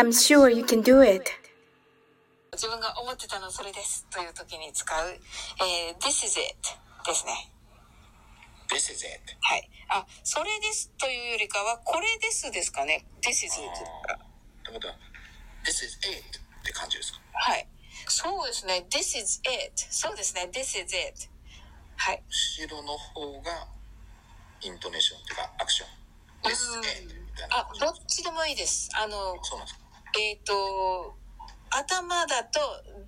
I'm sure you can do it. 自分が思ってたのそれですという時に使う、えー This is it ですね。This is it. はい。あ、それですというよりかは、これですですかね。This is it か。ってことは、This is it って感じですか？はい。そうですね。This is it. そうですね。This is it. はい。後ろの方がイントネーションっていうかアクション。This is it みたいなあ、どっちでもいいです。あの、そうなんですか？えっ、と、頭だと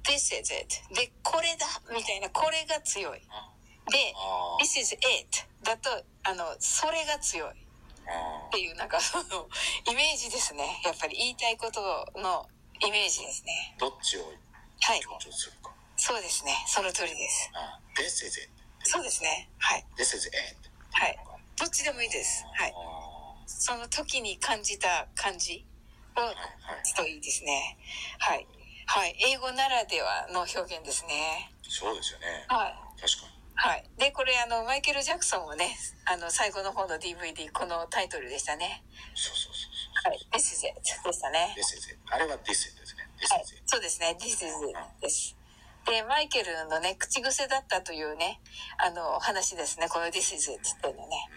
This is it. で、これだみたいな、これが強い。で、あ This is it だと、あの、それが強い。っあていう、なんかその、イメージですね。やっぱり言いたいことのイメージですね。どっちをはい。強調するか。そうですね。その通りです。あ This is it. そうですね。はい。This is it. はい。どっちでもいいです。はい。あその時に感じた感じをーはいはい。といいですね。はい。はい。英語ならではの表現ですね。そうですよね。はい。確かに。はい。で、これあの、マイケル・ジャクソンもね、あの、最後の方の DVD、このタイトルでしたね。そうそうそうはい。This is it でしたね。そう。This is it. あれは This is it ですね。This はい。そうですね。This is it です。で、マイケルのね、口癖だったというね、あの、話ですね。この This is it っていうのね。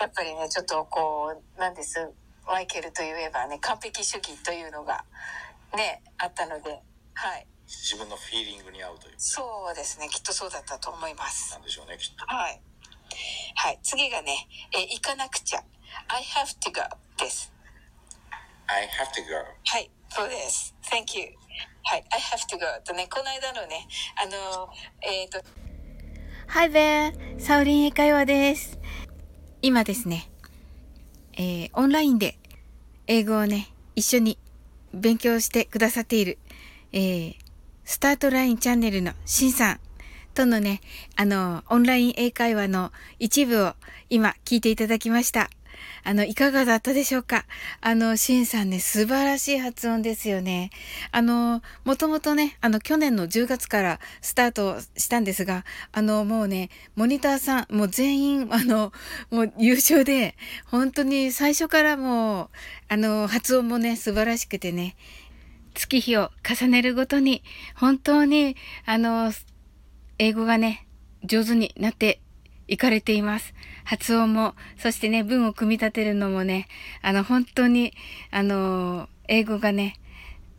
やっぱりね、ちょっとこう、なんです？マイケルといえばね、完璧主義というのがね、あったので、はい。自分のフィーリングに合うという。そうですね。きっとそうだったと思いますな。んでしょうね、きっと。はい。はい。次がね、えー行かなくちゃ。I have to go です。I have to go. はい。そうです。Thank you. はい。I have to go とね、この間のね、あの、えっ、と、Hi there! サウリン英会話です。今ですね、えー、オンラインで英語をね、一緒に勉強してくださっている、えー、スタートラインチャンネルのしんさんとのね、あの、オンライン英会話の一部を今聞いていただきました。あの、いかがだったでしょうか？あの、シンさんね、素晴らしい発音ですよね。あの、もともとね、あの、去年の10月からスタートしたんですが、あの、もうね、モニターさん、もう全員、あの、もう優秀で、本当に最初からもう、あの、発音もね、素晴らしくてね、月日を重ねるごとに、本当に、あの、英語がね、上手になっていかれています。発音も、そしてね、文を組み立てるのもね、あの、本当に、あの、英語がね、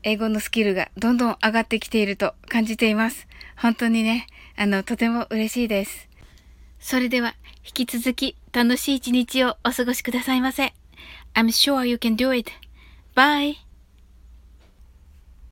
英語のスキルがどんどん上がってきていると感じています。本当にね、あの、とても嬉しいです。それでは、引き続き楽しい一日をお過ごしくださいませ。I'm sure you can do it. Bye!